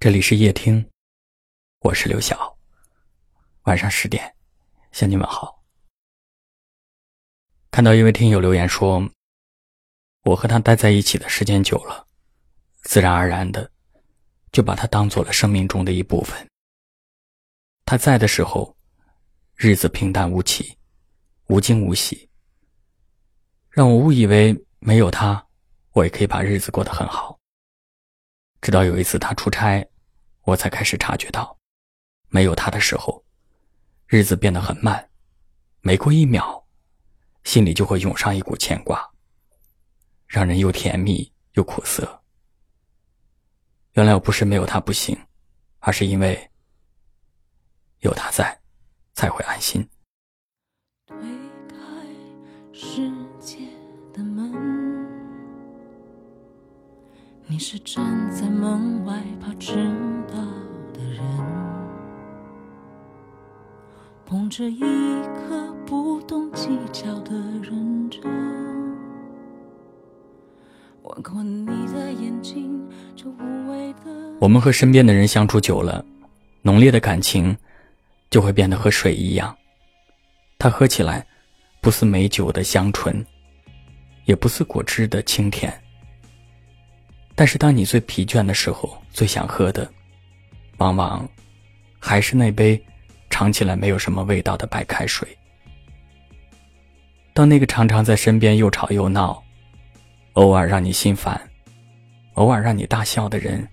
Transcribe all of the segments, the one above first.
这里是夜听，我是刘晓。晚上十点，向你们好。看到一位听友留言说：“我和他待在一起的时间久了，自然而然的就把他当做了生命中的一部分。他在的时候，日子平淡无奇，无惊无喜，让我误以为没有他，我也可以把日子过得很好。”直到有一次他出差，我才开始察觉到，没有他的时候，日子变得很慢，每过一秒，心里就会涌上一股牵挂，让人又甜蜜又苦涩。原来我不是没有他不行，而是因为有他在，才会安心。推开世你是站在门外怕迟到的人，捧着一颗不懂计较的认真。过你的眼睛，这无谓的。我们和身边的人相处久了，浓烈的感情就会变得和水一样，它喝起来不似美酒的香醇，也不似果汁的清甜。但是，当你最疲倦的时候，最想喝的，往往还是那杯尝起来没有什么味道的白开水。当那个常常在身边又吵又闹，偶尔让你心烦，偶尔让你大笑的人，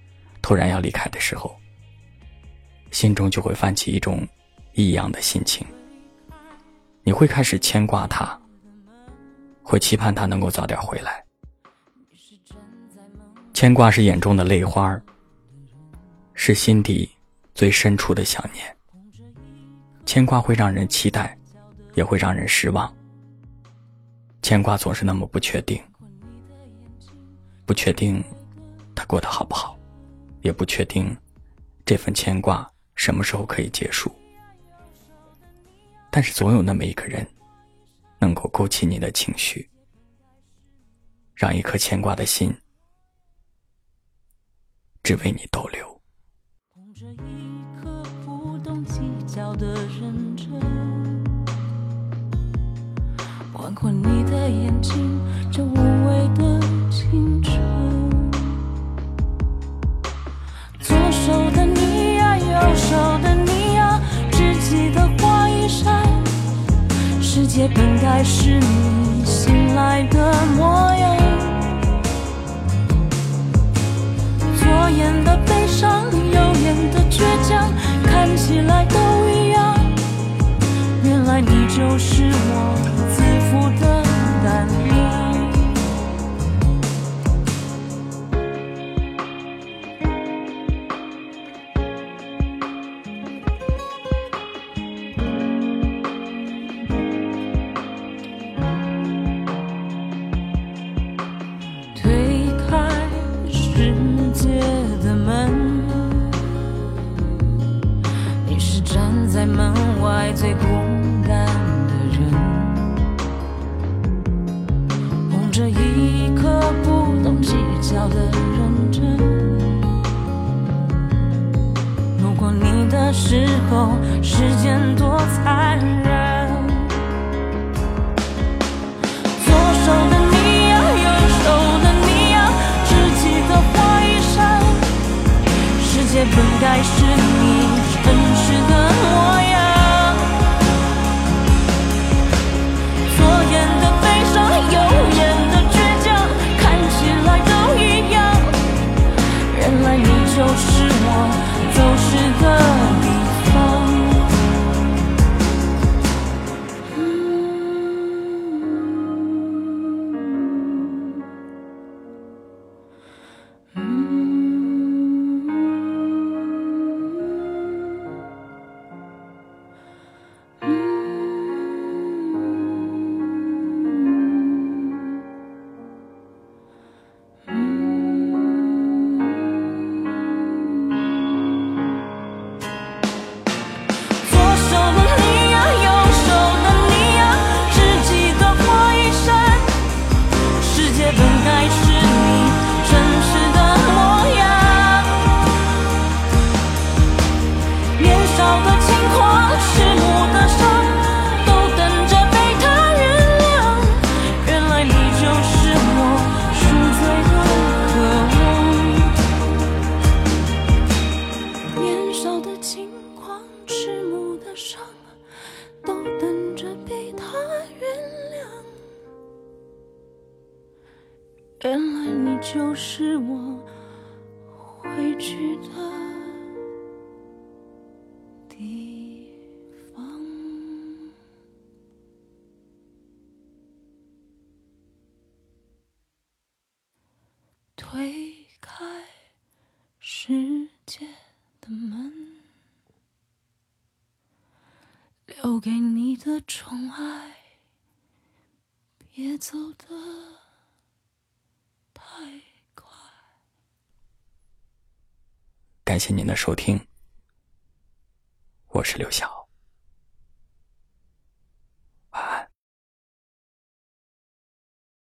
突然要离开的时候，心中就会泛起一种异样的心情。你会开始牵挂他，会期盼他能够早点回来。牵挂是眼中的泪花是心底最深处的想念。牵挂会让人期待，也会让人失望。牵挂总是那么不确定，不确定他过得好不好，也不确定这份牵挂什么时候可以结束。但是总有那么一个人，能够勾起你的情绪，让一颗牵挂的心。只为你逗留。捧着一颗不懂计较的认真，换过你的眼睛，这无畏的青春。左手的你呀，右手的你呀，只记得花一扇，世界本该是你你就是我自负的胆量。推开世界的门。你是站在门外最孤计较的认真。路过你的时候，时间多残忍。你就是我走原来你就是我回去的地方。推开世界的门，留给你的宠爱，别走的。感谢您的收听，我是刘晓。